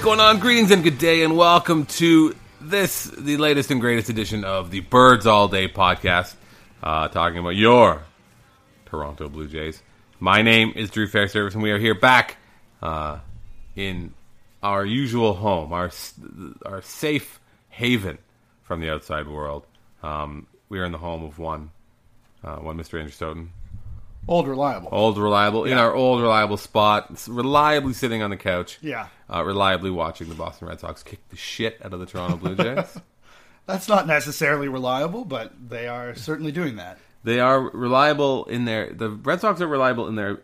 What's going on? Greetings and good day, and welcome to this, the latest and greatest edition of the Birds All Day podcast, uh, talking about your Toronto Blue Jays. My name is Drew Fairservice, and we are here back uh, in our usual home, our our safe haven from the outside world. Um, we are in the home of one, uh, one Mr. Andrew Stoeten, Old reliable. old reliable in our old reliable spot, reliably sitting on the couch. Yeah. Uh, reliably watching the Boston Red Sox kick the shit out of the Toronto Blue Jays. That's not necessarily reliable, but they are certainly doing that. they are reliable in their. The Red Sox are reliable in their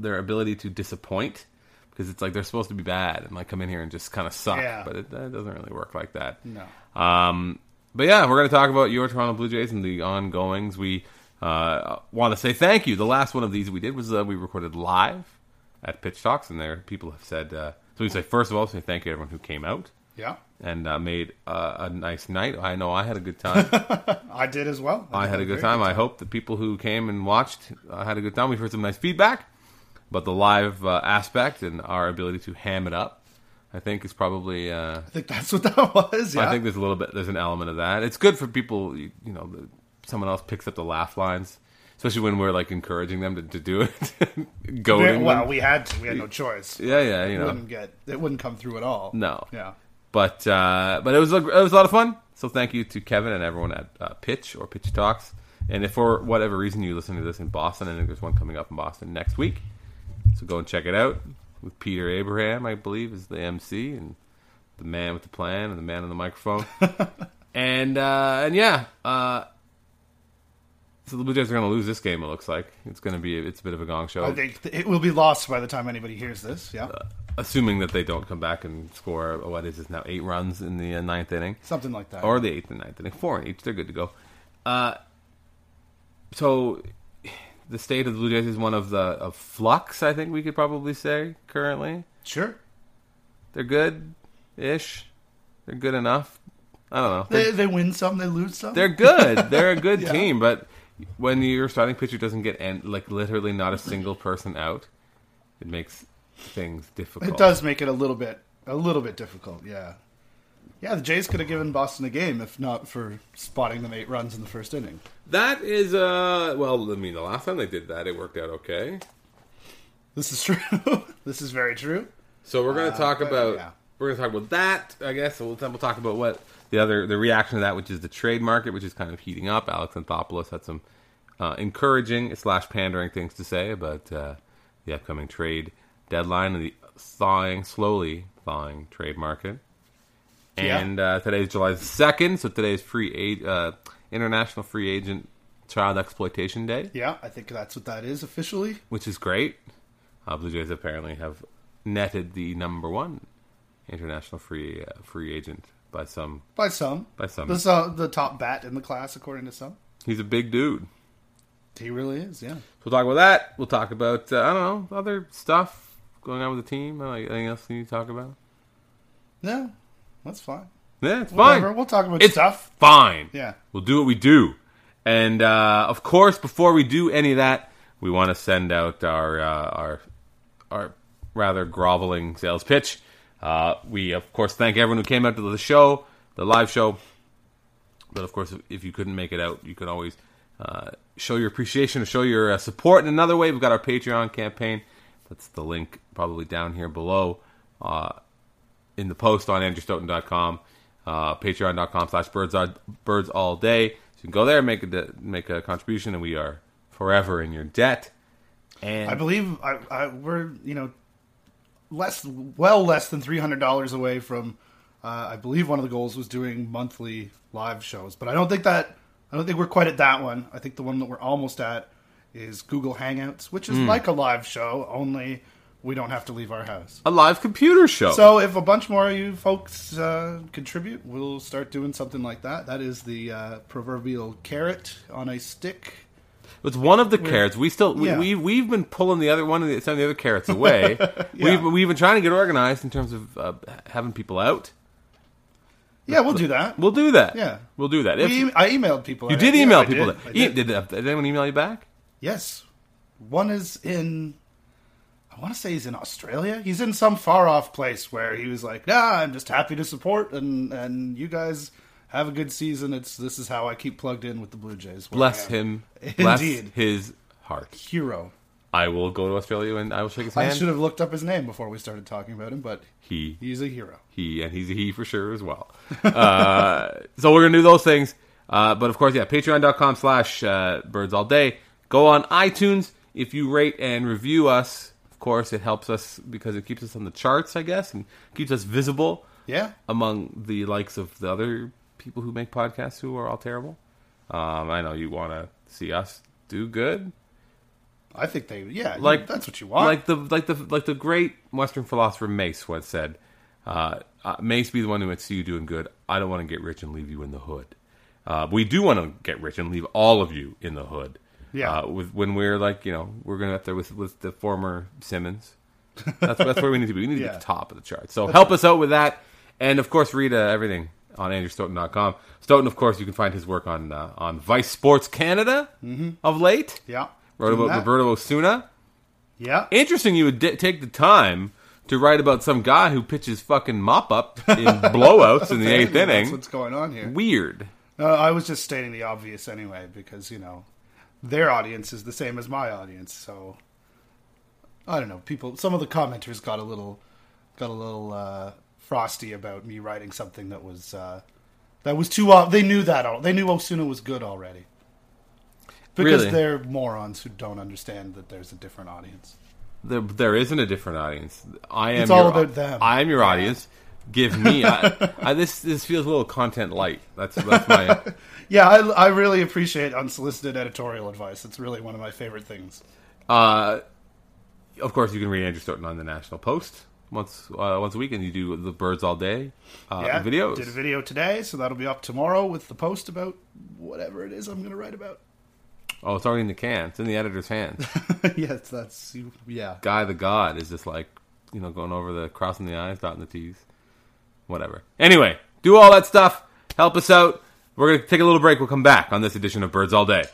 their ability to disappoint because it's like they're supposed to be bad and like come in here and just kind of suck, Yeah. but it, it doesn't really work like that. No. Um, but yeah, we're going to talk about your Toronto Blue Jays and the ongoings. We uh, want to say thank you. The last one of these we did was uh, we recorded live at Pitch Talks, and there people have said. Uh, so we say first of all, say thank you to everyone who came out Yeah. and uh, made uh, a nice night. I know I had a good time. I did as well. I had a good very time. I hope the people who came and watched uh, had a good time. We've heard some nice feedback, but the live uh, aspect and our ability to ham it up, I think, is probably. Uh, I think that's what that was. Yeah. I think there's a little bit. There's an element of that. It's good for people. You, you know, the, someone else picks up the laugh lines, especially when we're like encouraging them to, to do it, goading well, them. we had to. We had no choice. Yeah, yeah, you It know. wouldn't get. It wouldn't come through at all. No. Yeah. But uh, but it was a, it was a lot of fun. So thank you to Kevin and everyone at uh, Pitch or Pitch Talks. And if for whatever reason you listen to this in Boston, I think there's one coming up in Boston next week. So go and check it out with Peter Abraham, I believe, is the MC and the man with the plan and the man on the microphone. and uh, and yeah, uh, so the Blue Jays are going to lose this game. It looks like it's going to be it's a bit of a gong show I think it will be lost by the time anybody hears this. Yeah. Uh, assuming that they don't come back and score what is it now eight runs in the uh, ninth inning Something like that. or the eighth and ninth inning, four in each. They're good to go. Uh, so the state of the Blue Jays is one of the of flux. I think we could probably say currently sure. they're good ish. They're good enough. I don't know. They, they win some, they lose some. they're good. They're a good Yeah. team, but when your starting pitcher doesn't get en- like literally not a single person out, it makes things difficult. It does make it a little bit a little bit difficult. Yeah. Yeah, the Jays could have given Boston a game if not for spotting them eight runs in the first inning. That is, uh, well, I mean, the last time they did that, it worked out okay. This is true. this is very true. So we're going to talk but, about yeah. we're going to talk about that. I guess we'll, then we'll talk about what the other the reaction to that, which is the trade market, which is kind of heating up. Alex Anthopoulos had some uh, encouraging slash pandering things to say about uh, the upcoming trade deadline and the thawing, slowly thawing trade market. Yeah. And uh, today's July second, so today's free aid, uh, international free agent child exploitation day. Yeah, I think that's what that is officially. which is great. Uh, Blue Jays apparently have netted the number one international free uh, free agent by some By some. by some. This uh, the top bat in the class, according to some. He's a big dude. He really is, yeah. We'll talk about that. We'll talk about uh, I don't know other stuff going on with the team. Anything else you need to talk about? No, that's fine. Yeah, it's Whatever. fine. We'll talk about It's stuff. fine. Yeah. We'll do what we do. And uh, of course, before we do any of that, we want to send out our uh, our our rather groveling sales pitch. Uh, we of course thank everyone who came out to the show, the live show. But of course, if, you couldn't make it out, you can always uh, show your appreciation or show your uh, support in another way. We've got our Patreon campaign. That's the link probably down here below uh, in the post on andrewstoeten.com, uh, patreon.com slash birds, all- birds all day. So you can go there make a, make a contribution, and we are forever in your debt. And I believe I, I, we're, you know, less, well less than $300 away from, uh, I believe one of the goals was doing monthly live shows. But I don't think that, I don't think we're quite at that one. I think the one that we're almost at is Google Hangouts, which is like a live show, only we don't have to leave our house. a live computer show. So if a bunch more of you folks uh, contribute, we'll start doing something like that. That is the uh, proverbial carrot on a stick. It's one of the carrots. We still we, Yeah. we we've been pulling the other one of the, some of the other carrots away. We've we've been trying to get organized in terms of uh, having people out. Yeah, we'll do that. We'll do that. Yeah. we'll do that. If We, I emailed people. you did email I people, did. that, E- did. did, did anyone email you back? Yes, one is in. I want to say he's in Australia. He's in some far off place where he was like, "Nah, I'm just happy to support and and you guys have a good season. It's this is how I keep plugged in with the Blue Jays." Bless him. Bless Indeed. his heart. hero. I will go to Australia and I will shake his hand. I should have looked up his name before we started talking about him, but He, he's a hero. he, and he's a he for sure as well. uh, so we're gonna do those things. Uh, but of course, yeah, patreon.com slash uh, birds all day. Go on iTunes. If you rate and review us, of course, it helps us because it keeps us on the charts, I guess, and keeps us visible Yeah, among the likes of the other people who make podcasts who are all terrible. Um, I know you want to see us do good, I think they. Yeah, like that's what you want. Like the like the like the great Western philosopher Mase once said, uh, uh, "Mase be the one who would see you doing good. I don't want to get rich and leave you in the hood. Uh, we do want to get rich and leave all of you in the hood. Yeah. Uh, with when we're like you know we're going to up there with with the former Simmons. That's that's where we need to be. We need to be at the top of the chart. So help us out with that, and of course read uh, everything on AndrewStoeten.com. Stoeten, of course, you can find his work on uh, on Vice Sports Canada of late. yeah, Wrote about that. Roberto Osuna. Yeah, Interesting, you would d- take the time to write about some guy who pitches fucking mop up in blowouts in the eighth That's inning. what's going on here? Weird. Uh, I was just stating the obvious anyway, because you know their audience is the same as my audience. So I don't know. People, some of the commenters got a little, got a little uh, frosty about me writing something that was uh, that was too. Uh, they knew that. Al- They knew Osuna was good already. Because Really? they're morons who don't understand that there's a different audience. There, there isn't a different audience. I am. It's all your- about them. I am your audience. Give me. I, I, this this feels a little content light. That's that's my. Yeah, I, I really appreciate unsolicited editorial advice. It's really one of my favorite things. Uh, of course, you can read Andrew Stoeten on the National Post once uh, once a week, and you do the birds all day uh, yeah, videos. Did a video today, so that'll be up tomorrow with the post about whatever it is I'm going to write about. Oh, it's already in the can. It's in the editor's hands. yes, that's yeah. Guy the God is just like, you know, going over the crossing the I's, dotting the T's. Whatever. Anyway, do all that stuff. Help us out. We're going to take a little break. We'll come back on this edition of Birds All Day.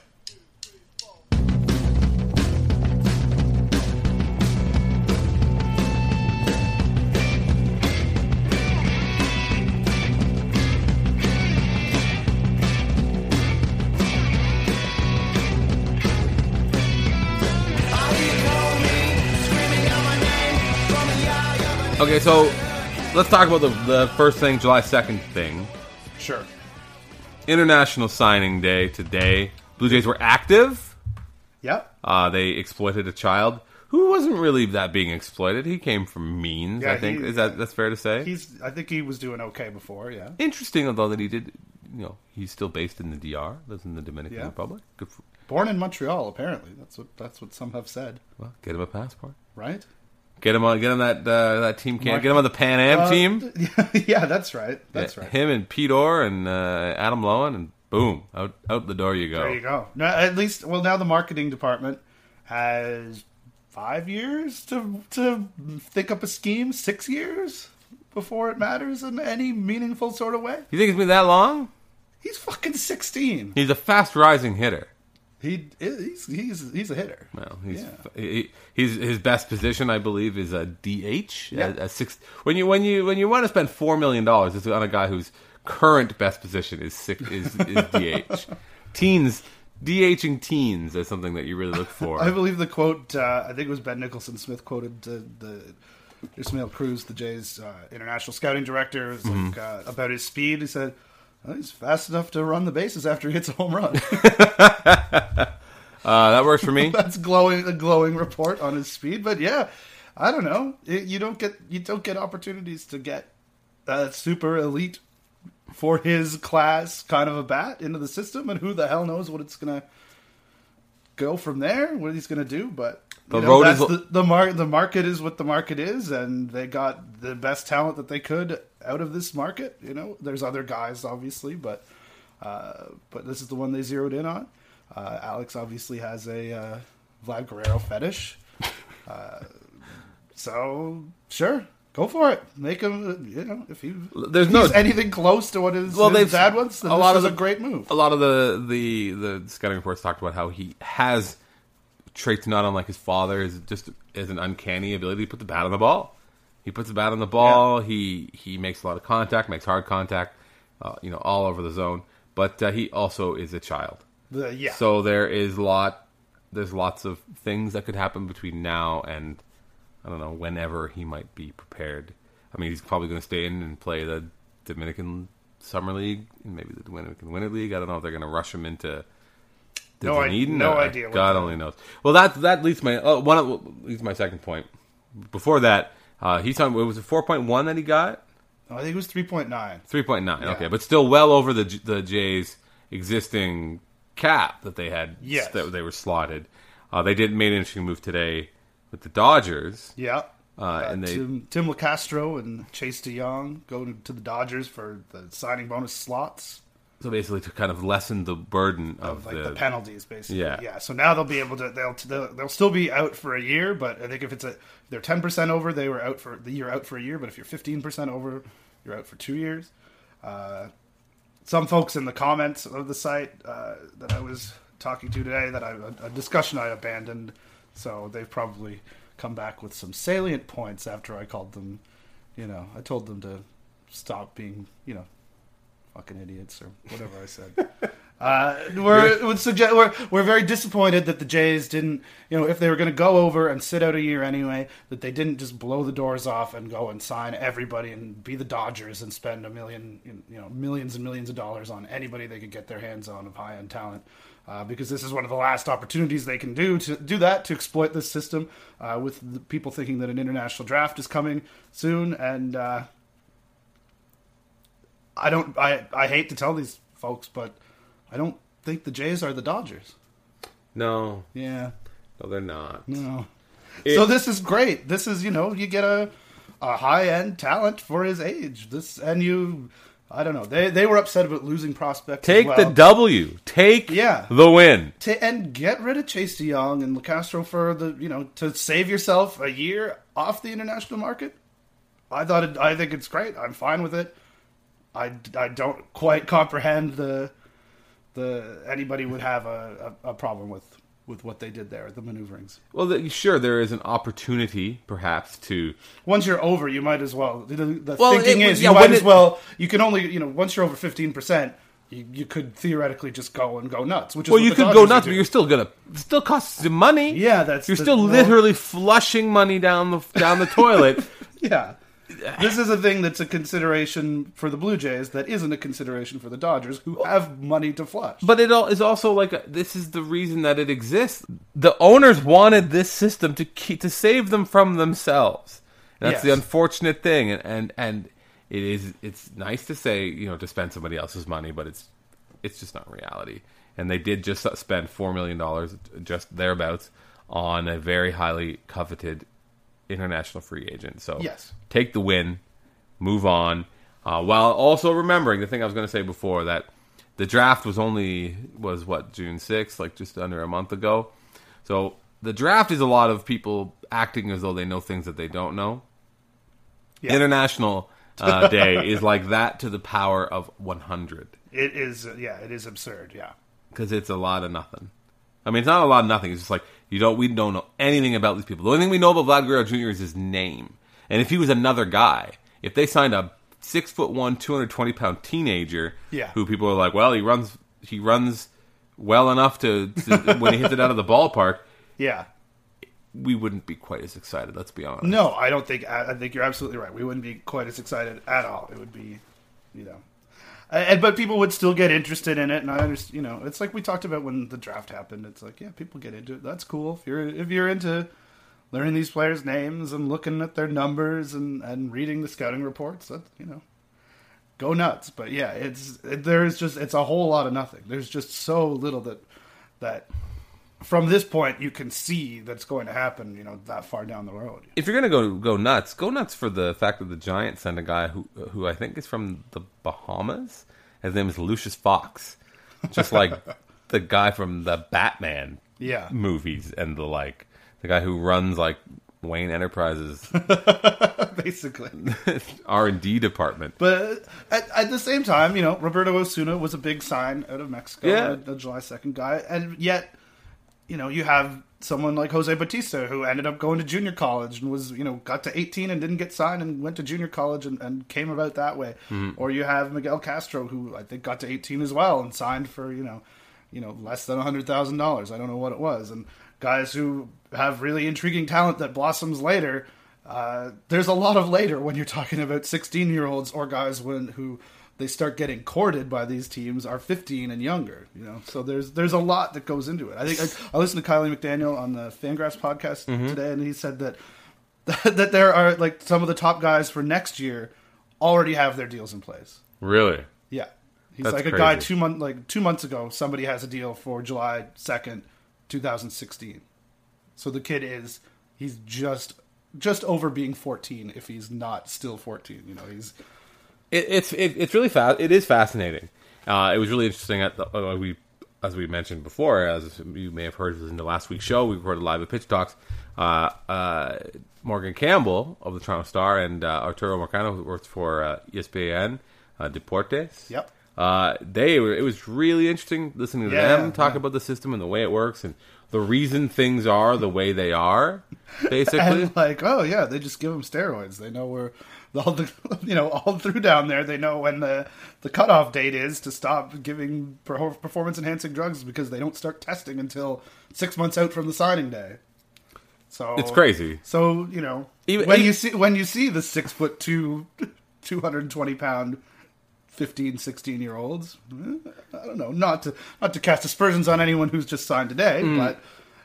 Okay, so let's talk about the, the first thing, July 2nd thing. Sure. International Signing Day today. Blue Jays were active. Yep. Uh, they exploited a child who wasn't really that being exploited. He came from means, Yeah, I think. he- Is that that's fair to say? He's. I think he was doing okay before. Yeah. Interesting, although that he did. You know, he's still based in the DR, lives in the Dominican Yeah. Republic. Good for, Born in Montreal, apparently. That's what. That's what some have said. well, get him a passport. Right. Get him on. Get him that uh, that team. Can Mark- get him on the Pan Am Uh, team. yeah, that's right. That's Yeah, right. Him and Pete Orr and uh, Adam Loewen, and boom, out out the door you go. There you go. No, at least, well, now the marketing department has five years to to think up a scheme. Six years before it matters in any meaningful sort of way. You think it's been that long? He's fucking sixteen. He's a fast rising hitter. He he's he's he's a hitter. Well, he's, Yeah. he, he's his best position, I believe, is a DH. Yeah. A, a six. When you when you when you want to spend four million dollars, it's on a guy whose current best position is six is, is DH. teens DHing teens is something that you really look for. I believe the quote. Uh, I think it was Ben Nicholson Smith quoted uh, the Ismael Cruz, the Jays' uh, international scouting director, was like, uh, about his speed. He said. "Well, he's fast enough to run the bases after he hits a home run. uh, that works for me. That's glowing a glowing report on his speed. But yeah, I don't know. It, you don't get you don't get opportunities to get a super elite for his class kind of a bat into the system, and who the hell knows what it's gonna go from there? What he's gonna do? But The you know, road that's is- the the, mar- the market is what the market is, and they got the best talent that they could out of this market. You know, there's other guys obviously, but uh, but this is the one they zeroed in on. Uh, Alex obviously has a uh, Vlad Guerrero fetish, uh, so sure, go for it. Make him, you know, if he There's if no- anything close to what his, Well, his dad wants, then a this lot is of a the- great move. A lot of the the the scouting reports talked about how he has traits not unlike his father is just is an uncanny ability to put the bat on the ball. He puts the bat on the ball. He he makes a lot of contact, makes hard contact, uh, you know, all over the zone. But uh, he also is a child. The, yeah. So there is lot there's lots of things that could happen between now and I don't know whenever he might be prepared. I mean, he's probably going to stay in and play the Dominican Summer League and maybe the Dominican Winter League. I don't know if they're going to rush him into the No i- no Uh, idea God only knows. Well, that that leads my oh, one of, leads my second point. Before that, uh, he's on. It was a four point one that he got. I think it was 3.9. Three point nine. Yeah. Okay, but still well over the the Jays' existing cap that they had. Yes. that they were slotted. Uh, they did made an interesting move today with the Dodgers. Yeah. Uh, and they- Tim, Tim Locastro and Chase De Jong go to, the Dodgers for the signing bonus slots, So basically, to kind of lessen the burden of like the, the, penalties, basically. Yeah. yeah. So now they'll be able to they'll, they'll they'll still be out for a year, but I think if it's a if they're ten percent over, they were out for the year out for a year. But if you're fifteen percent over, you're out for two years. Uh, some folks in the comments of the site uh, that I was talking to today that I a discussion I abandoned, so they've probably come back with some salient points after I called them. You know, I told them to stop being you know fucking idiots or whatever I said. Uh, we're would suggest we're we're very disappointed that the Jays didn't, you know, if they were going to go over and sit out a year anyway, that they didn't just blow the doors off and go and sign everybody and be the Dodgers and spend a million, you know, millions and millions of dollars on anybody they could get their hands on of high end talent. Uh, because this is one of the last opportunities they can do to do that to exploit this system, uh, with the people thinking that an international draft is coming soon, and uh, I don't. I I hate to tell these folks, but I don't think the Jays are the Dodgers. no, Yeah, no, they're not. no. It- so this is great. This is you know you get a a high end talent for his age. This and you. I don't know. They they were upset about losing prospects. Take well. the W. Take Yeah. the win. to, and get rid of Chase De Jong and Locastro for the you know to save yourself a year off the international market. I thought it, I think it's great. I'm fine with it. I, I don't quite comprehend the the anybody would have a, a, a problem with with what they did there the maneuverings. Well, the, sure, there is an opportunity, perhaps, to Once you're over, you might as well. The, the Well, thinking it- is yeah, you might as it- well. You can only you know once you're over fifteen percent. You, you could theoretically just go and go nuts, which is well, you could go nuts, but you're still gonna still costs you money. Yeah, that's you're the- still literally flushing money down the down the toilet. Yeah. This is a thing that's a consideration for the Blue Jays that isn't a consideration for the Dodgers, who have money to flush. But it all is also like a, this is the reason that it exists. The owners wanted this system to keep, to save them from themselves. That's Yes. the unfortunate thing, and, and and it is it's nice to say you know to spend somebody else's money, but it's it's just not reality. And they did just spend four million dollars, just thereabouts, on a very highly coveted international free agent. So Yes. take the win, move on, uh, while also remembering the thing I was going to say before that the draft was only was what June sixth, like just under a month ago. So the draft is a lot of people acting as though they know things that they don't know. Yeah. International uh, Day is like that to the power of one hundred It is, yeah, it is absurd, yeah. because it's a lot of nothing. I mean, it's not a lot of nothing. It's just like you don't. We don't know anything about these people. The only thing we know about Vlad Guerrero Jr. is his name. And if he was another guy, if they signed a six foot one, two hundred twenty pound teenager, Yeah. who people are like, well, he runs, he runs well enough to, to when he hits it out of the ballpark, Yeah. we wouldn't be quite as excited. Let's be honest. No, I don't think, I I think you're absolutely right. We wouldn't be quite as excited at all. It would be, you know. But people would still get interested in it, and I understand. You know, it's like we talked about when the draft happened. It's like, yeah, people get into it. That's cool. If you're if you're into learning these players' names and looking at their numbers and, and reading the scouting reports, that you know, go nuts. But yeah, it's it, there's just it's a whole lot of nothing. There's just so little that that from this point you can see that's going to happen. You know, that far down the road. If you're gonna go go nuts, go nuts for the fact that the Giants sent a guy who who I think is from the Bahamas. His name is Lucius Fox, just like the guy from the Batman Yeah. movies and the like. The guy who runs like Wayne Enterprises basically. R and D department. But at, at the same time, you know, Roberto Osuna was a big sign out of Mexico, Yeah. a, a July second guy, and yet you know, you have someone like Jose Bautista who ended up going to junior college and was, you know, got to 18 and didn't get signed and went to junior college and, and came about that way. Or you have Miguel Castro who I think got to 18 as well and signed for, you know, you know, less than $100,000. I don't know what it was. And guys who have really intriguing talent that blossoms later. Uh, there's a lot of later when you're talking about 16 year olds or guys when who they start getting courted by these teams are 15 and younger. You know, so there's there's a lot that goes into it. I think I, I listened to Kiley McDaniel on the Fangraphs podcast mm-hmm. today, and he said that that there are like some of the top guys for next year already have their deals in place. Really? Yeah, he's That's like a guy two month like two months ago. Somebody has a deal for July second, 2016. So the kid is he's just just over being 14 if he's not still 14. You know, he's It, it's it, it's really fast. It is fascinating. Uh, it was really interesting. At the, uh, we, as we mentioned before, as you may have heard in the last week's show, we recorded live at Pitch Talks. Uh, uh, Morgan Campbell of the Toronto Star and uh, Arturo Marcano, who works for uh, ESPN uh, Deportes. Yep. Uh, they were. It was really interesting listening to Yeah, them talk yeah. about the system and the way it works and the reason things are the way they are. Basically, and like, oh yeah, they just give them steroids. They know where all the you know all through down there. They know when the the cutoff date is to stop giving performance enhancing drugs because they don't start testing until six months out from the signing day. So it's crazy. So you know Even- when even- you see when you see the six foot two, two hundred and twenty pound. 15 16 year olds eh, i don't know not to not to cast aspersions on anyone who's just signed today Hmm. but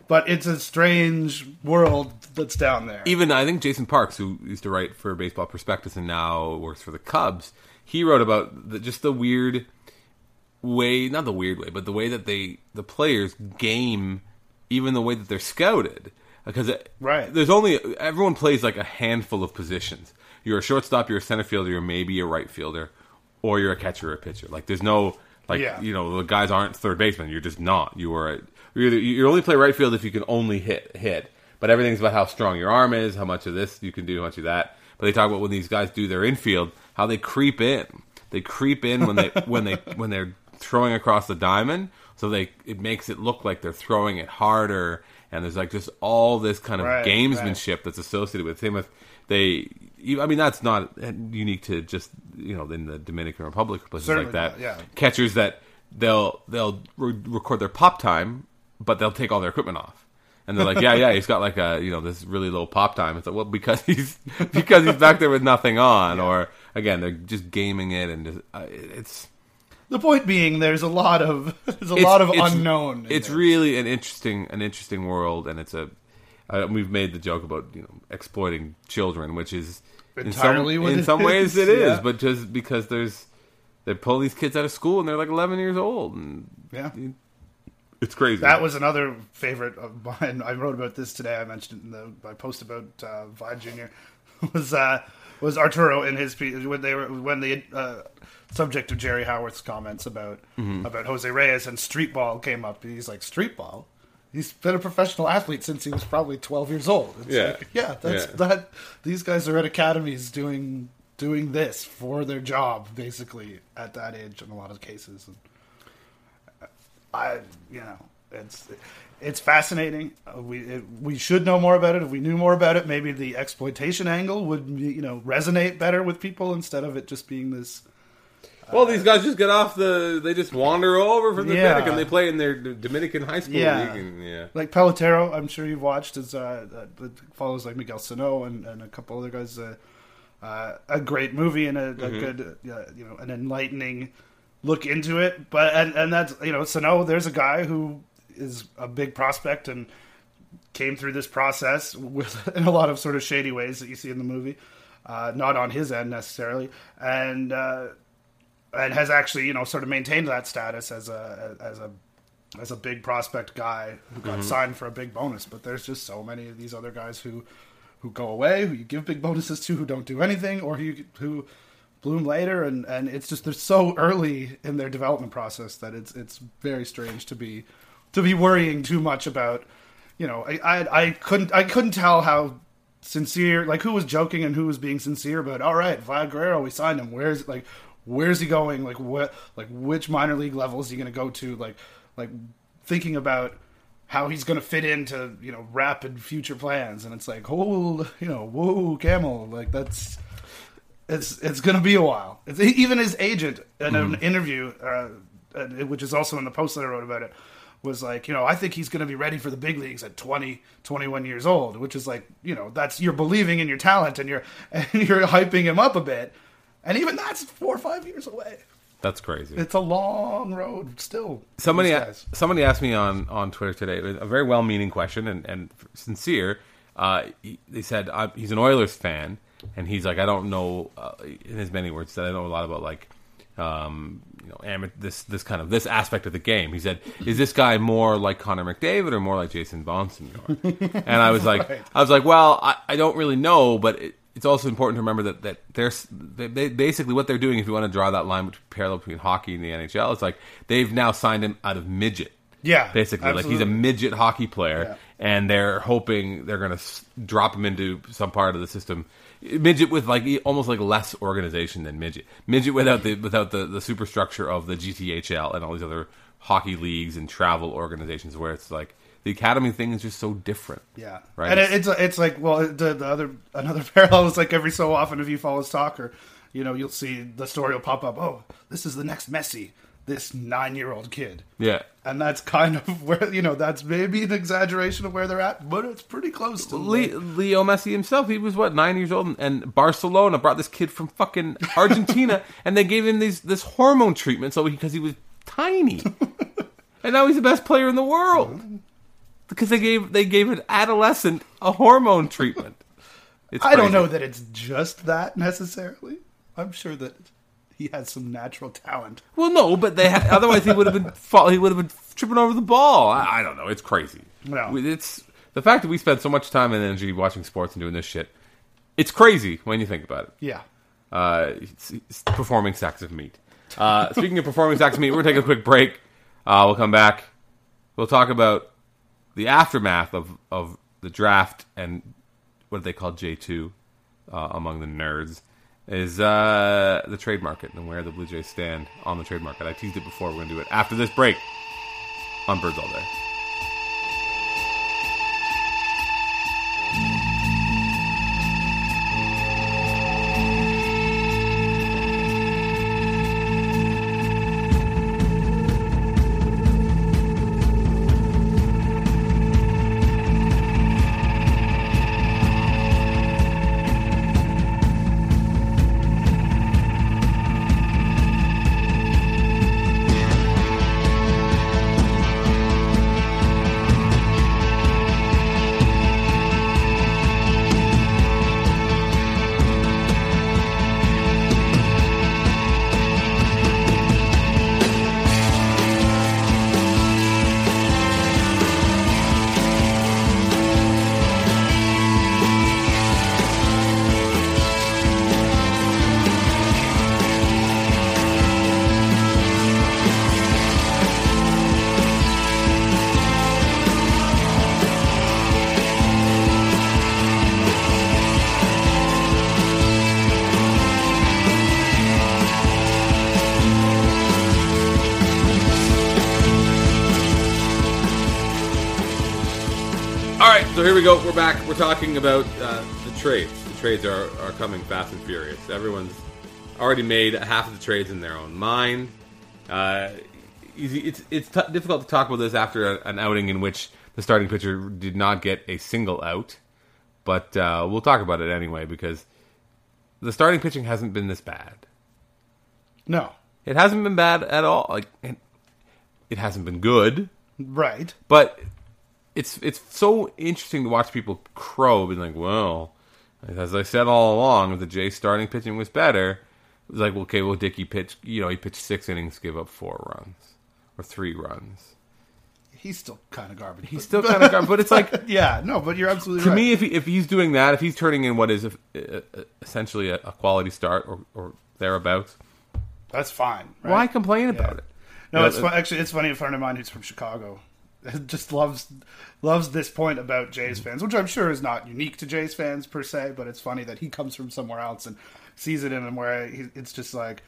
but it's a strange world that's down there even I think Jason Parks, who used to write for Baseball Prospectus and now works for the Cubs, he wrote about the, just the weird way, not the weird way, but the way that they the players game, even the way that they're scouted, because it, Right. there's only everyone plays like a handful of positions. You're a shortstop, you're a center fielder, you're maybe a right fielder, or you're a catcher or a pitcher. Like there's no like Yeah. you know the guys aren't third baseman. You're just not. You are a, you're either, you only play right field if you can only hit hit. But everything's about how strong your arm is, how much of this you can do, how much of that. But they talk about when these guys do their infield, how they creep in. They creep in when they when they when they're throwing across the diamond, so they it makes it look like they're throwing it harder. And there's like just all this kind of Right, gamesmanship that's associated with. it. Same with they. you- I mean, that's not unique to just you know in the Dominican Republic places Certainly like that not, yeah. catchers that they'll they'll re- record their pop time, but they'll take all their equipment off, and they're like, yeah, yeah, he's got like a you know this really low pop time. It's like, well, because he's because he's back there with nothing on, or again, they're just gaming it, and just, uh, it's The point being, there's a lot of there's a it's- lot of it's- unknown. It's there. really an interesting an interesting world, and it's a. Uh, we've made the joke about you know exploiting children, which is Entirely in some, in some ways is, it is, yeah. but just because there's they pull these kids out of school and they're like 11 years old, and yeah. It's crazy. That was another favorite of mine. I wrote about this today. I mentioned it in the my post about uh, Junior was uh, was Arturo in his piece when they were when the uh, subject of Jerry Howarth's comments about Mm-hmm. about Jose Reyes and street ball came up. He's like street ball. He's been a professional athlete since he was probably twelve years old. It's Yeah. like, yeah. That's Yeah. that. These guys are at academies doing doing this for their job, basically at that age in a lot of cases. And, I, you know, it's it's fascinating. Uh, we it, we should know more about it. If we knew more about it, maybe the exploitation angle would you know resonate better with people instead of it just being this. Well, these guys just get off the. They just wander over from the Yeah. They play in their Dominican high school Yeah. league. And, yeah. Like Pelotero, I'm sure you've watched. Is uh, uh, follows like Miguel Sano and, and a couple other guys. Uh, uh, a great movie and a, a good, uh, you know, an enlightening look into it. But and and that's you know, so Sano. There's a guy who is a big prospect and came through this process with in a lot of sort of shady ways that you see in the movie, uh, not on his end necessarily, and uh, and has actually you know sort of maintained that status as a as a as a big prospect guy who got signed for a big bonus. But there's just so many of these other guys who who go away, who you give big bonuses to, who don't do anything, or who who bloom later, and and it's just they're so early in their development process that it's it's very strange to be to be worrying too much about. You know, I I, I couldn't I couldn't tell how sincere like who was joking and who was being sincere but all right Vlad Guerrero we signed him where's like where's he going like what like which minor league level is he going to go to like like thinking about how he's going to fit into you know rapid future plans, and it's like, oh, you know, whoa, camel, like that's it's it's going to be a while. It's, even his agent in an interview, uh, uh, which is also in the post that I wrote about it, was like, you know, I think he's going to be ready for the big leagues at 20, 21 years old, which is like, you know, that's you're believing in your talent and you're and you're hyping him up a bit, and even that's four or five years away. That's crazy. It's a long road still. Somebody, somebody asked me on, on Twitter today a very well meaning question and, and sincere. Uh, he, they said i he's an Oilers fan, and he's like, I don't know. Uh, in his many words, that I know a lot about like, um, you know, ama- this this kind of this aspect of the game. He said, is this guy more like Connor McDavid or more like Jason Bonsignore? and I was like, Right. I was like, well, I, I don't really know, but it, it's also important to remember that that there's they, they, basically what they're doing. If you want to draw that line between, parallel between hockey and the NHL, it's like they've now signed him out of midget. Yeah, basically, like he's a midget hockey player, Yeah. and they're hoping they're going to drop him into some part of the system. Midget with like almost like less organization than midget. Midget without the without the the superstructure of the GTHL and all these other hockey leagues and travel organizations, where it's like the academy thing is just so different. Yeah, Right. And it, it's it's like well, the, the other another parallel is like every so often if you follow soccer, you know, you'll see the story will pop up. Oh, this is the next Messi, this nine year old kid, Yeah. and that's kind of where you know that's maybe an exaggeration of where they're at, but it's pretty close to. Le- Leo Messi himself, he was what nine years old, and Barcelona brought this kid from fucking Argentina, and they gave him these this hormone treatment so because he was tiny, and now he's the best player in the world because they gave they gave an adolescent a hormone treatment. I don't know that it's just that necessarily. I'm sure that he has some natural talent. Well, no, but they ha- otherwise he would have been fall- he would have been tripping over the ball. I, I don't know. It's crazy. No. It's the fact that we spend so much time and energy watching sports and doing this shit. It's crazy when you think about it. Yeah. uh, it's, it's performing sacks of meat. Uh, speaking of performing sacks of meat, we're going to take a quick break. Uh, we'll come back. We'll talk about the aftermath of, of the draft and what they call J2 uh, among the nerds is uh, the trade market and where the Blue Jays stand on the trade market. I teased it before. We're going to do it after this break on Birds All Day. Here we go. We're back. We're talking about uh, the trades. The trades are, are coming fast and furious. Everyone's already made half of the trades in their own mind. Uh, easy. It's it's t- difficult to talk about this after a, an outing in which the starting pitcher did not get a single out, but uh, we'll talk about it anyway because the starting pitching hasn't been this bad. No. It hasn't been bad at all. Like it, it hasn't been good. Right. But it's it's so interesting to watch people crow, being like, "Well, as I said all along, if the Jays starting pitching was better." It was like, well, okay, well, Dickey pitched, you know, he pitched six innings, give up four runs or three runs. He's still kind of garbage. He's still kind of garbage, but it's like yeah, no, but you're absolutely to right. me, if he, if he's doing that, if he's turning in what is a, essentially a, a quality start or, or thereabouts, that's fine. Right? why complain about it? No, You know, it's fun. actually it's funny. A friend of mine who's from Chicago just loves loves this point about Jays mm-hmm. fans, which I'm sure is not unique to Jays fans per se, but it's funny that he comes from somewhere else and sees it in him where he, it's just like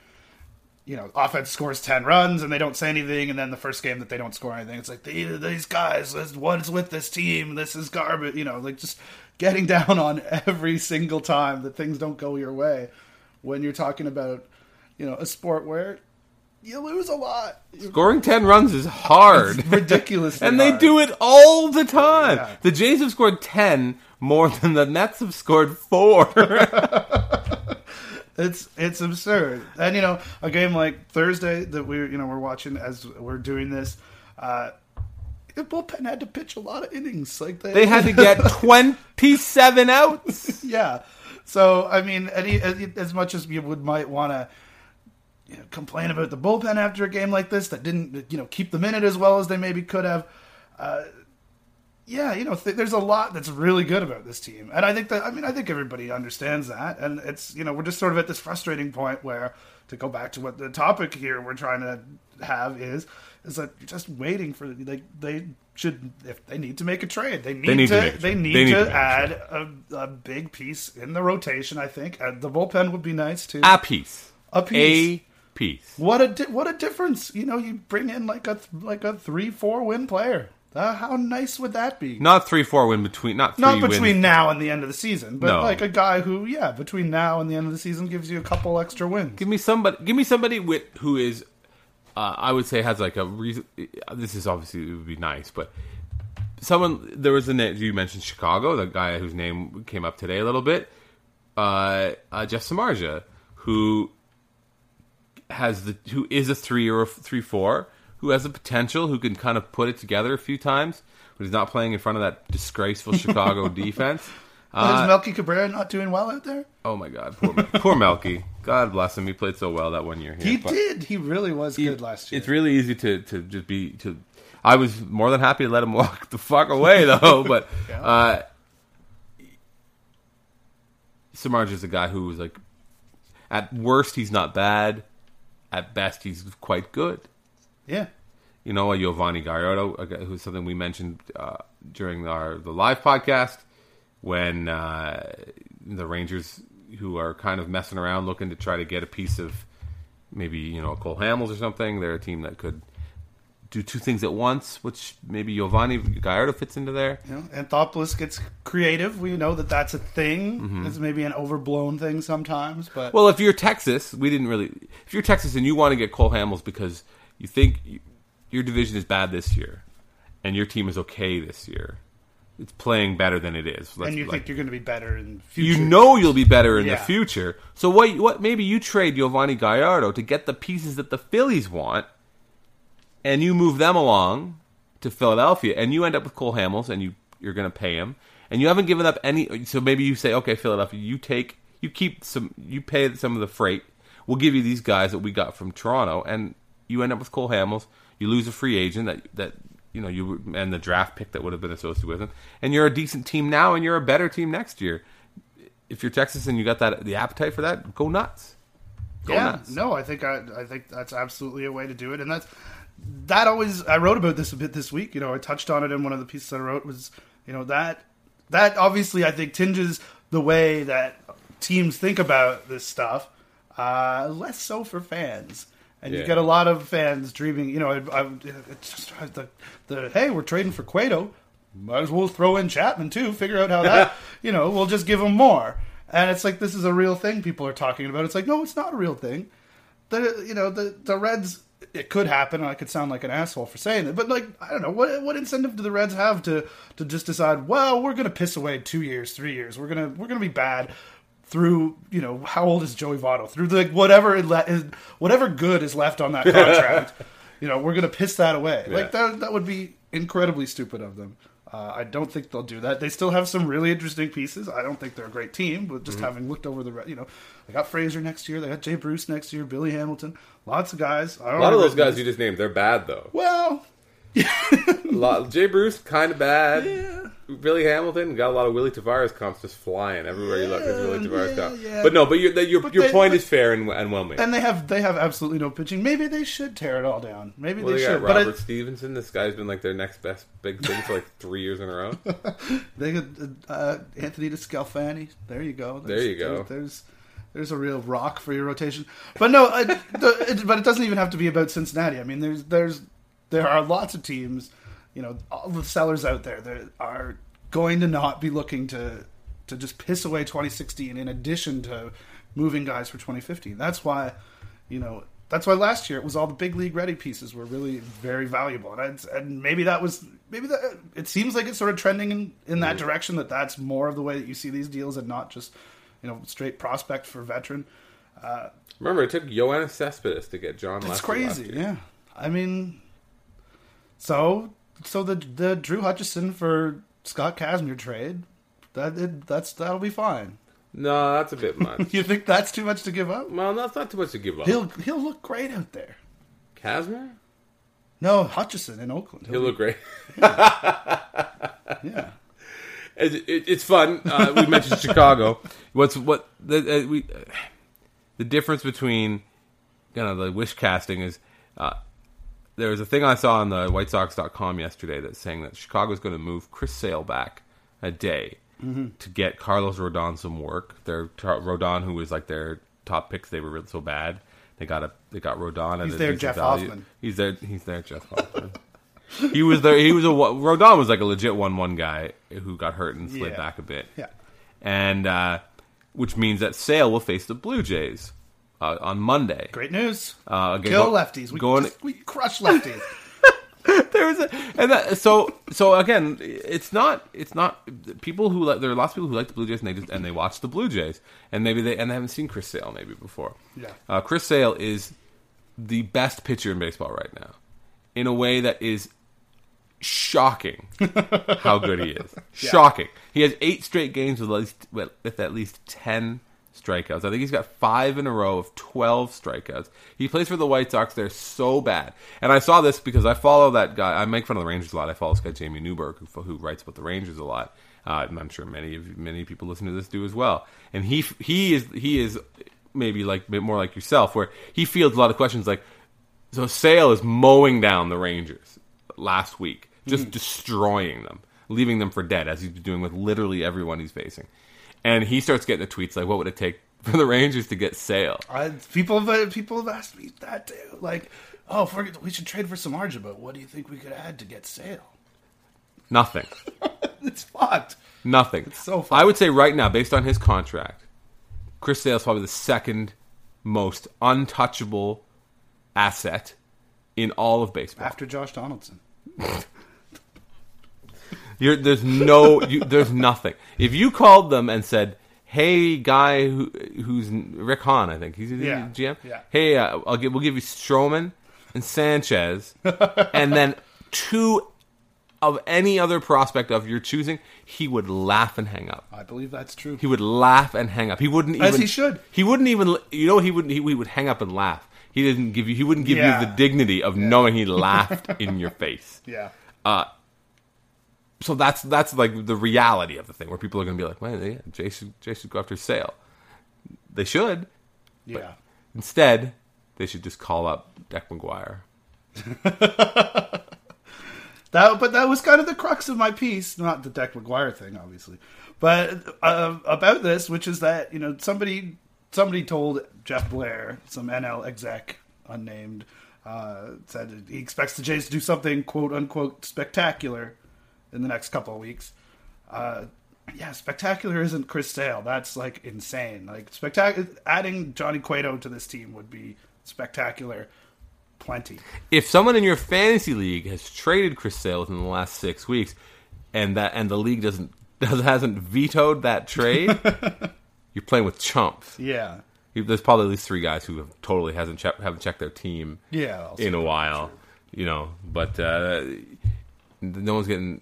you know, offense scores 10 runs and they don't say anything. And then the first game that they don't score anything, it's like, these guys, what's with this team? This is garbage. You know, like just getting down on every single time that things don't go your way when you're talking about, you know, a sport where you lose a lot. Scoring 10 runs is hard. It's ridiculous. and they do it all the time. Yeah. The Jays have scored 10 more than the Mets have scored 4. It's it's absurd. And you know, a game like Thursday that we you know we're watching as we're doing this, uh, the bullpen had to pitch a lot of innings. Like they, they had to get 27 outs. yeah. So I mean, any, as much as you would might want to you know, complain about the bullpen after a game like this that didn't you know keep them in it as well as they maybe could have. Uh, yeah, you know, th- there's a lot that's really good about this team, and I think that I mean I think everybody understands that, and it's you know we're just sort of at this frustrating point where to go back to what the topic here we're trying to have is is that you're just waiting for like they should if they need to make a trade they need, need to to, they need They need to, to make a add a, a big piece in the rotation I think. And the bullpen would be nice too. A piece. a piece. A piece. what a di- what a difference you know you bring in like a like a three four win player uh, how nice would that be Not 3 4 win between, not 3 not between wins. now and the end of the season, but No. like a guy who, yeah, between now and the end of the season gives you a couple extra wins. Give me somebody. Give me somebody with who is, uh, I would say, has like a reason. This is obviously it would be nice, but someone there was a name you mentioned Chicago, the guy whose name came up today a little bit, uh, uh, Jeff Samardzija, who has the who is a three or a three four, who has the potential, who can kind of put it together a few times, but he's not playing in front of that disgraceful Chicago defense. Uh, Is Melky Cabrera not doing well out there? Oh my God, poor, poor Melky. God bless him. He played so well that one year. Here. He did. He really was good last year. It's really easy to to just be to. I was more than happy to let him walk the fuck away though. But Yeah. uh, Samarj is a guy who was like, at worst he's not bad, at best he's quite good. yeah. You know, a Yovani Gallardo, who's something we mentioned uh, during our the live podcast when uh, the Rangers, who are kind of messing around, looking to try to get a piece of maybe you know Cole Hamels or something. They're a team that could do two things at once, which maybe Yovani Gallardo fits into there. You know, Anthopoulos gets creative. We know that that's a thing. Mm-hmm. It's maybe an overblown thing sometimes, but Well, if you're Texas, we didn't really. If you're Texas and you want to get Cole Hamels because you think you, your division is bad this year, and your team is okay this year, it's playing better than it is. Let's and you like- think you're going to be better in the future. you know you'll be better in the future. So what? What? Maybe you trade Giovanni Gallardo to get the pieces that the Phillies want, and you move them along to Philadelphia, and you end up with Cole Hamels, and you you're going to pay him, and you haven't given up any. So maybe you say, okay, Philadelphia, you take, you keep some, you pay some of the freight. We'll give you these guys that we got from Toronto, and you end up with Cole Hamels. You lose a free agent that that you know you and the draft pick that would have been associated with him, and you're a decent team now, and you're a better team next year. If you're Texas and you got that the appetite for that, go nuts. Go yeah, nuts. no, I think I, I think that's absolutely a way to do it, and that's that always. I wrote about this a bit this week. You know, I touched on it in one of the pieces I wrote. Was you know that that obviously I think tinges the way that teams think about this stuff. Uh, less so for fans. And you get a lot of fans dreaming, you know, I, I, it's just the, the, hey, we're trading for Cueto. Might as well throw in Chapman too. Figure out how that, you know, we'll just give him more. And it's like this is a real thing people are talking about. It's like no, it's not a real thing. The you know the the Reds. It could happen, and I could sound like an asshole for saying it, but like I don't know what what incentive do the Reds have to to just decide? Well, we're gonna piss away two years, three years. We're gonna we're gonna be bad through you know how old is Joey Votto through the whatever it le- is, whatever good is left on that contract. you know we're gonna piss that away. Like that that would be incredibly stupid of them. Uh, I don't think they'll do that. They still have some really interesting pieces. I don't think they're a great team, but just having looked over the, you know, they got Frazier next year, they got Jay Bruce next year, Billy Hamilton, lots of guys. I don't A lot of those guys you just named, they're bad though. Well, A lot, Jay Bruce, kind of bad. Yeah. Billy Hamilton got a lot of Willy Taveras comps just flying everywhere you look. There's Willy Taveras yeah, comp. yeah. But no, but your your, But your they- point but- is fair and, and well made. and they have they have absolutely no pitching. Maybe they should tear it all down. Maybe well, they they should. got But I, Robert Stephenson. This guy's been like their next best big thing for like three years in a row. They could uh, Anthony DeSclafani. There you go. There you go. There's, there's a real rock for your rotation. But no, I, the, it, but it doesn't even have to be about Cincinnati. I mean, there's there's there are lots of teams, you know, all the sellers out there that are going to not be looking to to just piss away 2016 in addition to moving guys for 2015. That's why, you know, that's why last year it was all the big league ready pieces were really very valuable, and I'd, and maybe that was maybe that it seems like it's sort of trending in in that mm-hmm. direction that that's more of the way that you see these deals and not just you know straight prospect for veteran. Uh, Remember, it took Yoenis Cespedes to get Jon. That's Lester crazy. Yeah, I mean, so so the the Drew Hutchison for Scott Kazmir trade that it, that's that'll be fine. No, that's a bit much. You think that's too much to give up? well, that's not too much to give up. He'll he'll look great out there. Casimir, No, Hutchison in Oakland. he'll look great. yeah. It, it, it's fun. Uh, we mentioned Chicago. What's what the uh, we uh, the difference between kind of the wish casting is uh, there was a thing I saw on the WhiteSox.com yesterday that's saying that Chicago's going to move Chris Sale back a day to get Carlos Rodon some work. Their Rodon, who was like their top picks, they were really so bad. They got a they got Rodon. He's their Jeff value. Hoffman. He's there. He's there. Jeff Hoffman. he was there. He was a Rodon was like a legit one-one guy who got hurt and slid Yeah. back a bit. Yeah. and uh, which means that Sale will face the Blue Jays uh, on Monday. Great news. Uh, again, Kill go- lefties. We, going- just, we crush lefties. there was a, and that, so so again, it's not it's not people who like there are lots of people who like the Blue Jays and they just and they watch the Blue Jays and maybe they and they haven't seen Chris Sale maybe before. Yeah. uh, Chris Sale is the best pitcher in baseball right now, in a way that is shocking how good he is. Shocking. He has eight straight games with at least with at least ten strikeouts. I think he's got five in a row of twelve strikeouts. He plays for the White Sox. They're so bad, and I saw this because I follow that guy. I make fun of the Rangers a lot. I follow this guy Jamey Newberg, who who writes about the Rangers a lot. Uh, and I'm sure many of many people listen to this do as well. And he he is he is maybe like a bit more like yourself, where he fields a lot of questions like, so Sale is mowing down the Rangers last week, just destroying them, leaving them for dead, as he's doing with literally everyone he's facing. And he starts getting the tweets like, "What would it take for the Rangers to get Sale?" I, people have people have asked me that too. Like, oh, if we're, should trade for Samardzija, but what do you think we could add to get Sale? Nothing, It's fucked. nothing. so fun. I would say right now, based on his contract, Chris Sale is probably the second most untouchable asset in all of baseball. After Josh Donaldson. You're, there's no, you, there's nothing. If you called them and said, "Hey, guy who, who's Rick Hahn, I think he's the Yeah, GM. yeah. Hey, uh, I'll give, we'll give you Stroman and Sanchez, and then two of any other prospect of your choosing." He would laugh and hang up. I believe that's true. He would laugh and hang up. He wouldn't even. As he should. He wouldn't even. You know, he wouldn't. He, he would hang up and laugh. He didn't give you. He wouldn't give Yeah. you the dignity of knowing he laughed in your face yeah. So that's that's like the reality of the thing where people are going to be like, "Man, yeah, Jay should, Jay should go after Sale." They should. Yeah. Instead, they should just call up Deck McGuire. That, but that was kind of the crux of my piece, not the Deck McGuire thing, obviously, but uh, about this, which is that you know somebody somebody told Jeff Blair, some NL exec, unnamed, uh, said he expects the Jays to do something quote unquote spectacular in the next couple of weeks. Uh, yeah, spectacular isn't Chris Sale. That's like insane. Like spectacular, adding Johnny Cueto to this team would be spectacular. Plenty. If someone in your fantasy league has traded Chris Sale within the last six weeks, and that and the league doesn't does, hasn't vetoed that trade, you're playing with chumps. Yeah. There's probably at least three guys who have totally hasn't check, haven't checked their team Yeah. in a while, you know. But uh, no one's getting.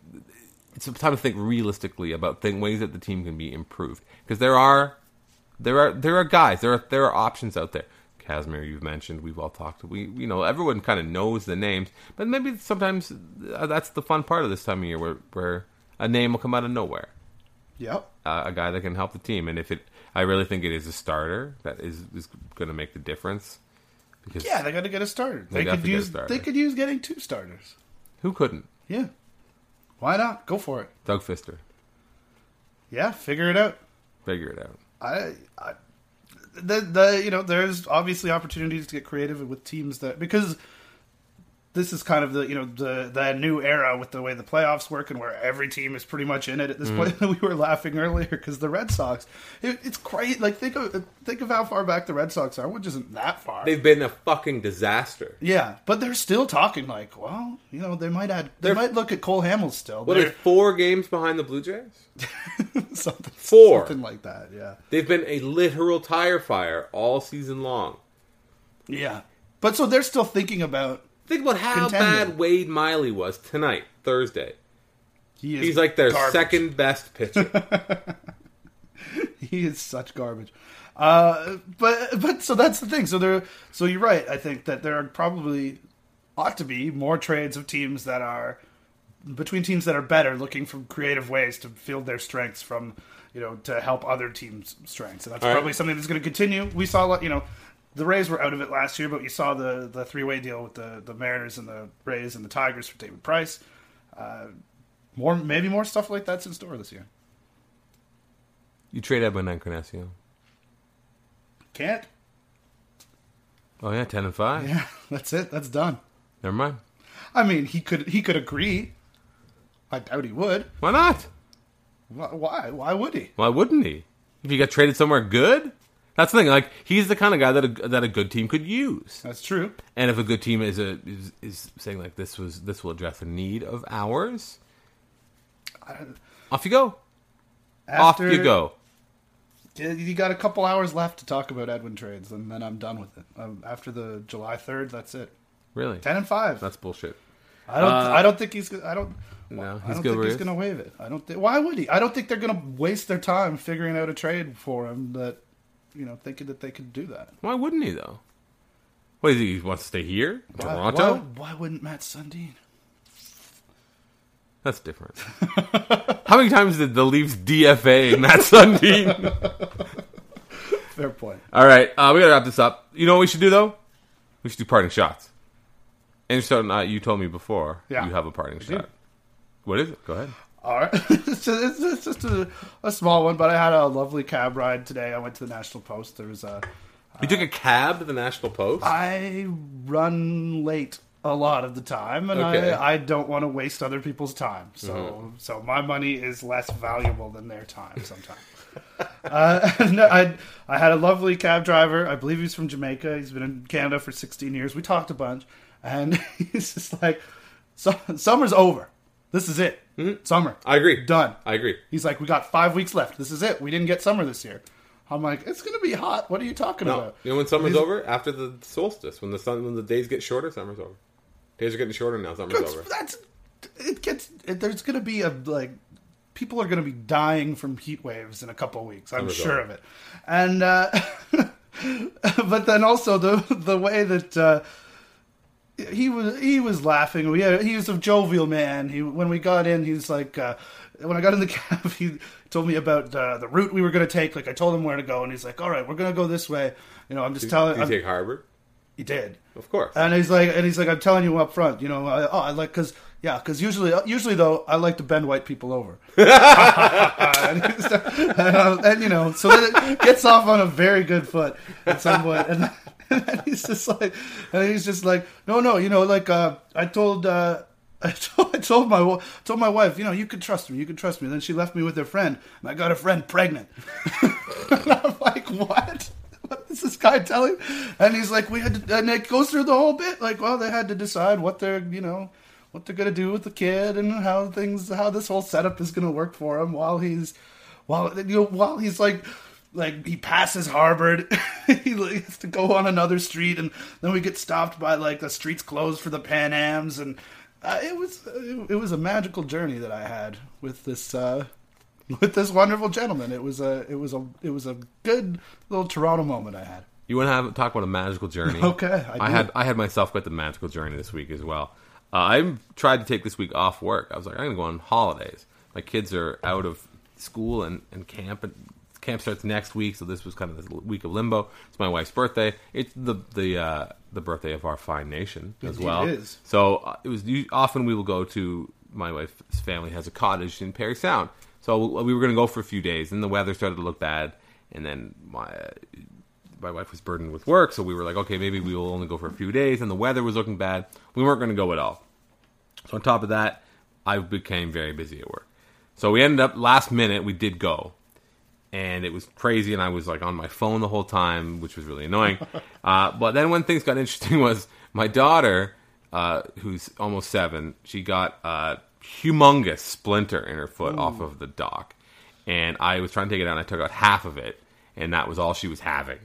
It's time to think realistically about think ways that the team can be improved because there are, there are there are guys there are there are options out there. Kazmir, you've mentioned. We've all talked. We you know everyone kind of knows the names, but maybe sometimes uh, that's the fun part of this time of year where where a name will come out of nowhere Yep. uh, a guy that can help the team. And if it, I really think it is a starter that is is going to make the difference. Because Yeah, they got to get a starter. They They, could to get a use starter. they could use getting two starters. who couldn't? Yeah. Why not? Go for it. Doug Fister, Yeah, figure it out. figure it out. I, I the the you know there's obviously opportunities to get creative with teams that because this is kind of the you know the the new era with the way the playoffs work and where every team is pretty much in it at this mm. point. we were laughing earlier because the Red Sox, it, it's crazy. Like think of think of how far back the Red Sox are, which isn't that far. They've been a fucking disaster. yeah, but they're still talking like, well, you know, they might add, they They're- might look at Cole Hamels still. What they, They're- four games behind the Blue Jays? something Four. something like that. Yeah, They've been a literal tire fire all season long. yeah. But so they're still thinking about. Think about how Contending. bad Wade Miley was tonight, Thursday. He is He's like their garbage. second best pitcher. he is such garbage. Uh, but but so that's the thing. So there. So you're right. I think that there are probably ought to be more trades of teams that are between teams that are better, looking for creative ways to field their strengths from you know to help other teams' strengths, and that's All right. probably something that's going to continue. We saw you know. The Rays were out of it last year, but you saw the, the three way deal with the, the Mariners and the Rays and the Tigers for David Price. Uh, more maybe more stuff like that's in store this year. you trade Edwin Encarnacion. Can't. Oh yeah, ten and five. Yeah, that's it. That's done. Never mind. I mean, he could he could agree. I doubt he would. Why not? Why? Why, Why would he? Why wouldn't he? If he got traded somewhere good, that's the thing. Like he's the kind of guy that a, that a good team could use. That's true. And if a good team is a is, is saying like this was this will address a need of ours, off you go. After, off you go. You got a couple hours left to talk about Edwin trades, and then I'm done with it. Um, after the July third, that's it. Really? Ten and five. That's bullshit. I don't. uh, I don't think he's. I don't. No, I don't think he's going to waive it. I don't think. Why would he? I don't think they're going to waste their time figuring out a trade for him. That you know, thinking that they could do that. Why wouldn't he though? What is he? He wants to stay here, Why- Toronto. Why, why wouldn't Mats Sundin? That's different. How many times did the Leafs DFA Mats Sundin? Fair point. All right, uh, we gotta wrap this up. You know what we should do though? We should do parting shots. And so uh, you told me before Yeah. you have a parting shot. What is it? Go ahead. All right, it's, just, it's just a, a small one, but I had a lovely cab ride today. I went to the National Post. There was a You took a cab to the National Post. I run late a lot of the time, and Okay. I, I don't want to waste other people's time. So so my money is less valuable than their time sometimes. uh, I I had a lovely cab driver. I believe he's from Jamaica. He's been in Canada for 16 years. We talked a bunch, and he's just like, "Summer's over. This is it. Summer. I agree. Done." I agree. He's like, "We got five weeks left. This is it. We didn't get summer this year." I'm like, "It's gonna be hot. What are you talking No, about?" you know when summer's He's- over after the solstice, when the sun, when the days get shorter, summer's over. Days are getting shorter now. Summer's That's, over. that's it gets it, there's going to be a like people are going to be dying from heat waves in a couple of weeks. I'm Summer's sure over. of it. And uh but then also the the way that uh he was he was laughing. We had, he was a jovial man. He when we got in, he was like uh, when I got in the cab, he told me about uh, the route we were going to take. Like I told him where to go, and he's like, "All right, we're going to go this way." You know, I'm just telling. Did you I'm- take Harbord? he did. Of course. And he's like, and he's like, I'm telling you up front, you know, I, oh, I like, cause yeah, cause usually, usually though, I like to bend white people over. and, and, uh, and, you know, so then it gets off on a very good foot at some point, and, and he's just like, and he's just like, no, no, you know, like, uh, I told, uh, I told, I told my told my wife, you know, you can trust me, you can trust me. And then she left me with her friend, and I got her friend pregnant. and I'm like, what? What is this guy telling? And he's like, we had to, and it goes through the whole bit. Like, well, they had to decide what they're, you know, what they're gonna do with the kid and how things, how this whole setup is gonna work for him while he's, while you know, while he's like, like he passes Harbord, he has to go on another street, and then we get stopped by like the streets closed for the Pan Ams, and uh, it was, it, it was a magical journey that I had with this. uh with this wonderful gentleman. It was a it was a it was a good little Toronto moment I had. You want to have talk about a magical journey? Okay, I I, had I had myself quite the magical journey this week as well. Uh, I tried to take this week off work. I was like, I'm going to go on holidays. My kids are out of school and, and camp, and camp starts next week. So this was kind of the week of limbo. It's my wife's birthday. It's the the uh, the birthday of our fine nation as Indeed well. it is. So uh, it was often we will go to my wife's family has a cottage in Parry Sound. So we were going to go for a few days, and the weather started to look bad. And then my my wife was burdened with work, so we were like, okay, maybe we will only go for a few days, and the weather was looking bad. We weren't going to go at all. So on top of that, I became very busy at work. So we ended up last minute. We did go, and it was crazy. And I was like on my phone the whole time, which was really annoying. uh, but then when things got interesting was my daughter, uh, who's almost seven, she got a humongous splinter in her foot off of the dock, and I was trying to take it out. and I took out half of it, and that was all she was having.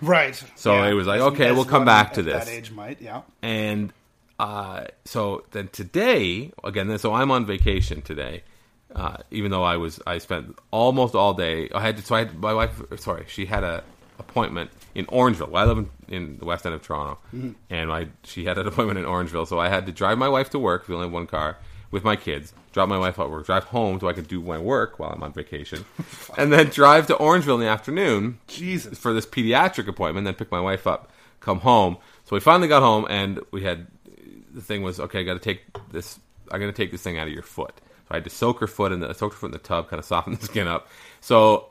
Right. So it was like, okay, we'll come back to this. That age might, yeah. And uh, so then today, again, so I'm on vacation today. Uh, even though I was, I spent almost all day. I had to, so I had my wife. Sorry, she had a appointment in Orangeville. I live in, in the west end of Toronto, and I she had an appointment in Orangeville. So I had to drive my wife to work. We only have one car with my kids. Drop my wife at work. Drive home so I could do my work while I'm on vacation, and then drive to Orangeville in the afternoon Jesus. for this pediatric appointment, then pick my wife up, come home. So we finally got home, and we had the thing was okay. I got to take this. I got to take this thing out of your foot. I had to soak her foot in the I soaked her foot in the tub, kind of soften the skin up. So,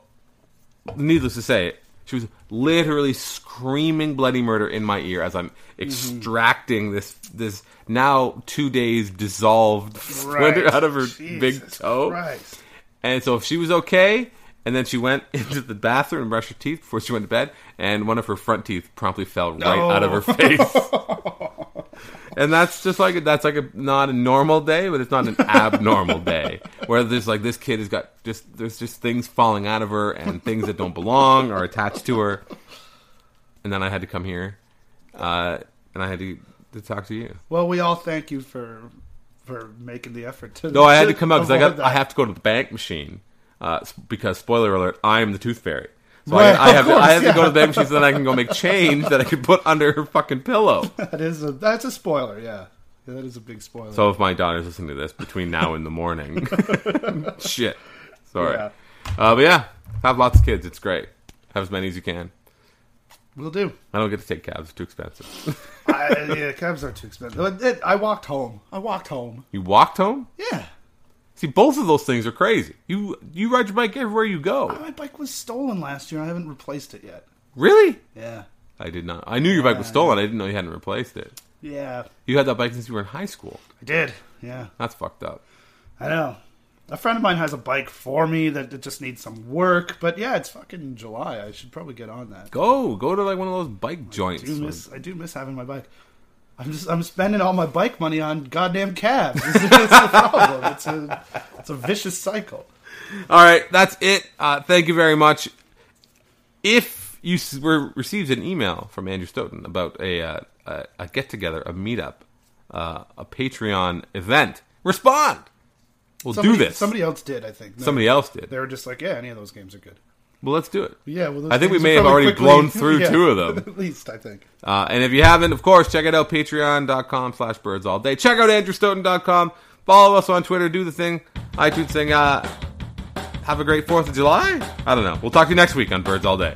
needless to say, she was literally screaming bloody murder in my ear as I'm mm-hmm. extracting this this now two days dissolved splinter Right. out of her Jesus big toe. Christ. And so if she was okay, and then she went into the bathroom and brushed her teeth before she went to bed, and one of her front teeth promptly fell right out of her face. and that's just like that's like a not a normal day, but it's not an abnormal day. Where there's like this kid has got just there's just things falling out of her and things that don't belong are attached to her. And then I had to come here, uh, and I had to, to talk to you. Well, we all thank you for for making the effort to. No, I had to come out because I got avoid I have to go to the bank machine uh, because spoiler alert, I am the tooth fairy. So Right, I, I have to, I course, have to go to the bank machine so then I can go make change that I can put under her fucking pillow. That is a that's a spoiler. Yeah, yeah that is a big spoiler. So if my daughter's listening to this between now and the morning, shit, sorry. Yeah. Uh, but yeah, have lots of kids. It's great. Have as many as you can. we'll do. I don't get to take cabs; it's too expensive. I, yeah, cabs are too expensive. I walked home. I walked home. you walked home. Yeah, See, both of those things are crazy. You you ride your bike everywhere you go. my bike was stolen last year. I haven't replaced it yet. Really? Yeah, I did not. I knew your bike was stolen. I didn't know you hadn't replaced it. yeah, You had that bike since you were in high school. I did. Yeah, That's fucked up. I know. A friend of mine has a bike for me that it just needs some work. But yeah, it's fucking July. I should probably get on that. Go, go to like one of those bike I joints. do miss. I do miss having my bike. I'm just. I'm spending all my bike money on goddamn cabs. It's, it's the problem. It's a. It's a vicious cycle. All right, that's it. Uh, thank you very much. If you were received an email from Andrew Stoeten about a uh, a, a get together, a meetup, uh, a Patreon event, respond. We'll Somebody, do this. Somebody else did. I think. No, Somebody else did. They were just like, yeah, any of those games are good. Well, let's do it. Yeah. Well, I think we may have already quickly- blown through yeah, two of them. At least I think. Uh, and if you haven't, of course, check it out, patreon.com slash birds all day. Check out andrewstoeten.com. Follow us on Twitter. Do the thing. iTunes thing. Uh, have a great 4th of July. I don't know. We'll talk to you next week on Birds All Day.